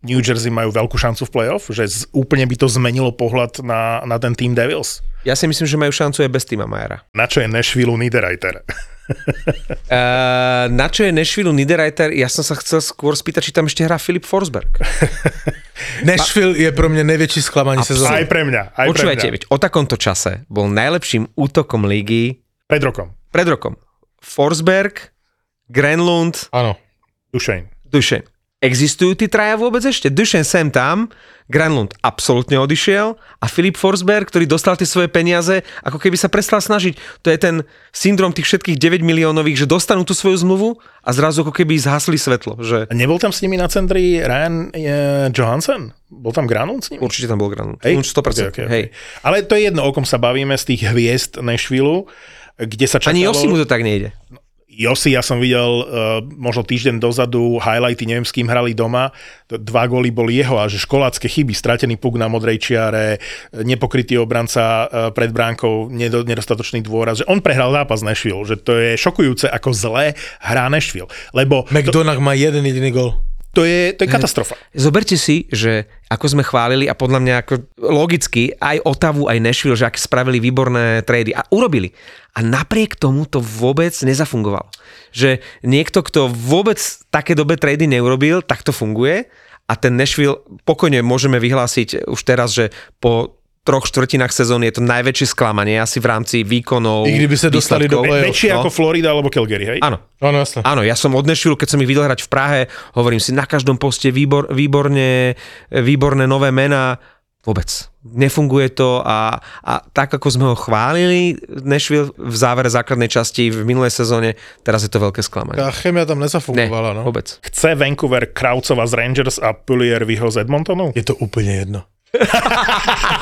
[SPEAKER 2] New Jersey majú veľkú šancu v playoff? Že z, úplne by to zmenilo pohľad na, na ten Team Devils?
[SPEAKER 1] Ja si myslím, že majú šancu aj bez Tima Majera.
[SPEAKER 2] Na čo je Nashville Niederreiter?
[SPEAKER 1] Uh, na čo je Nashville Niederreiter? Ja som sa chcel skôr spýtať, či tam ešte hrá Filip Forsberg.
[SPEAKER 3] Nashville je pro mňa najväčší sklamanie
[SPEAKER 2] Aj
[SPEAKER 3] sezóny.
[SPEAKER 2] pre mňa. Aj
[SPEAKER 1] Počúvajte,
[SPEAKER 2] pre mňa.
[SPEAKER 1] veď o takomto čase bol najlepším útokom ligy
[SPEAKER 2] Pred rokom.
[SPEAKER 1] pred rokom. Forsberg, Grenlund,
[SPEAKER 3] Áno.
[SPEAKER 2] Dušeň.
[SPEAKER 1] Dušen. Existujú tí traja vôbec ešte? Dušen sem tam, Granlund absolútne odišiel a Filip Forsberg, ktorý dostal tie svoje peniaze, ako keby sa prestal snažiť. To je ten syndrom tých všetkých 9 miliónových, že dostanú tú svoju zmluvu a zrazu ako keby zhasli svetlo. Že...
[SPEAKER 2] Nebol tam s nimi na centri Ryan e, Johansson? Bol tam Granlund s nimi?
[SPEAKER 1] Určite tam bol Granlund.
[SPEAKER 2] Hej?
[SPEAKER 1] Už 100%.
[SPEAKER 2] Okay, okay,
[SPEAKER 1] Hej.
[SPEAKER 2] okay. Ale to je jedno, o kom sa bavíme z tých hviezd Nashville, kde sa čakalo...
[SPEAKER 1] Ani Josimu to tak nejde.
[SPEAKER 2] Josi, ja som videl uh, možno týždeň dozadu highlighty, neviem s kým hrali doma, to dva góly boli jeho a že školácké chyby, stratený puk na modrej čiare, nepokrytý obranca uh, pred bránkou, nedo, nedostatočný dôraz, že on prehral zápas Nashville, že to je šokujúce, ako zlé hrá Nashville, lebo to,
[SPEAKER 3] McDonagh má jeden jediný gol.
[SPEAKER 2] To je, to je katastrofa.
[SPEAKER 1] Zoberte si, že ako sme chválili a podľa mňa ako logicky aj Otavu, aj Nashville, že aké spravili výborné trady a urobili. A napriek tomu to vôbec nezafungovalo. Že niekto, kto vôbec také dobe trady neurobil, tak to funguje a ten Nashville pokojne môžeme vyhlásiť už teraz, že po troch štvrtinách sezóny je to najväčšie sklamanie asi v rámci výkonov.
[SPEAKER 3] I kdyby sa dostali do play-off.
[SPEAKER 2] Väčšie
[SPEAKER 1] no.
[SPEAKER 2] ako Florida alebo Calgary, hej?
[SPEAKER 1] Áno,
[SPEAKER 3] Áno, jasne.
[SPEAKER 1] Áno, ja som od Nashville, keď som ich videl hrať v Prahe, hovorím si, na každom poste výbor, výborne, výborné nové mená. Vôbec. Nefunguje to a, a tak, ako sme ho chválili, Nashville v závere základnej časti v minulej sezóne, teraz je to veľké sklamanie.
[SPEAKER 3] Tá chemia tam
[SPEAKER 1] Ne,
[SPEAKER 3] nezafungovala, no.
[SPEAKER 1] vôbec.
[SPEAKER 2] Chce Vancouver Kraucova z Rangers a Pulier Vyho z Edmontonu?
[SPEAKER 3] Je to úplne jedno.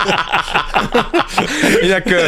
[SPEAKER 1] Inak e,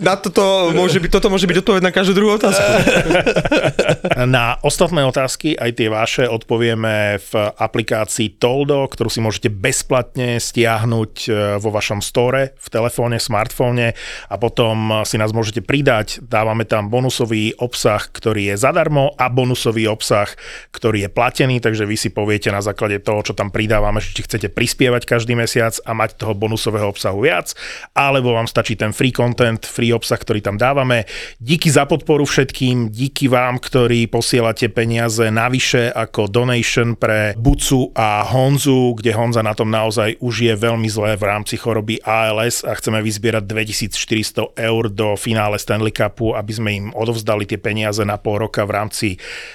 [SPEAKER 1] na toto môže byť, toto môže byť odpoveď na každú druhú otázku.
[SPEAKER 2] Na ostatné otázky, aj tie vaše, odpovieme v aplikácii Toldo, ktorú si môžete bezplatne stiahnuť e, vo vašom store, v telefóne, smartfóne a potom si nás môžete pridať. Dávame tam bonusový obsah, ktorý je zadarmo a bonusový obsah, ktorý je platený, takže vy si poviete na základe toho, čo tam pridávame, či chcete prispievať každý mesiac a mať toho bonusového obsahu viac, alebo vám stačí ten free content, free obsah, ktorý tam dávame. Díky za podporu všetkým, díky vám, ktorí posielate peniaze navyše ako donation pre Bucu a Honzu, kde Honza na tom naozaj už je veľmi zlé v rámci choroby ALS a chceme vyzbierať 2400 eur do finále Stanley Cupu, aby sme im odovzdali tie peniaze na pol roka v rámci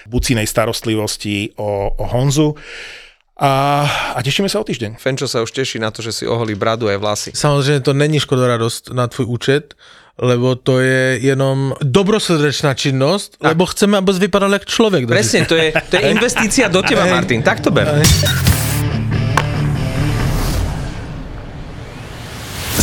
[SPEAKER 2] Bucinej starostlivosti o, o Honzu. A, a tešíme sa o týždeň.
[SPEAKER 1] Fenčo sa už teší na to, že si oholí bradu aj vlasy.
[SPEAKER 3] Samozrejme to není škodoradosť na tvoj účet, lebo to je jenom dobrosrdečná činnosť, lebo chceme, aby si vypadal jak človek.
[SPEAKER 1] Presne, to je, to je investícia do teba, Martin. Tak to ber.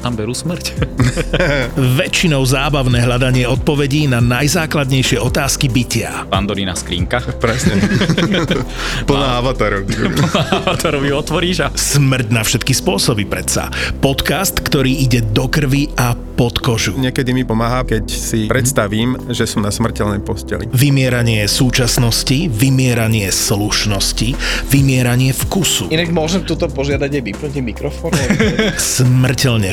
[SPEAKER 7] tam berú smrť?
[SPEAKER 4] Väčšinou zábavné hľadanie odpovedí na najzákladnejšie otázky bytia.
[SPEAKER 7] Pandorína skrinka.
[SPEAKER 8] Presne. Plná avatarov.
[SPEAKER 7] ju otvoríš a
[SPEAKER 4] Smrť na všetky spôsoby predsa. Podcast, ktorý ide do krvi a pod kožu.
[SPEAKER 8] Niekedy mi pomáha, keď si predstavím, že som na smrteľnej posteli.
[SPEAKER 4] Vymieranie súčasnosti, vymieranie slušnosti, vymieranie vkusu.
[SPEAKER 9] Inak môžem tuto požiadať aj vypnutím mikrofónu?
[SPEAKER 4] Smrteľne